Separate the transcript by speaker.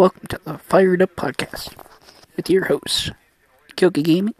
Speaker 1: Welcome to the Fired Up Podcast with your hosts, Kyoki Gaming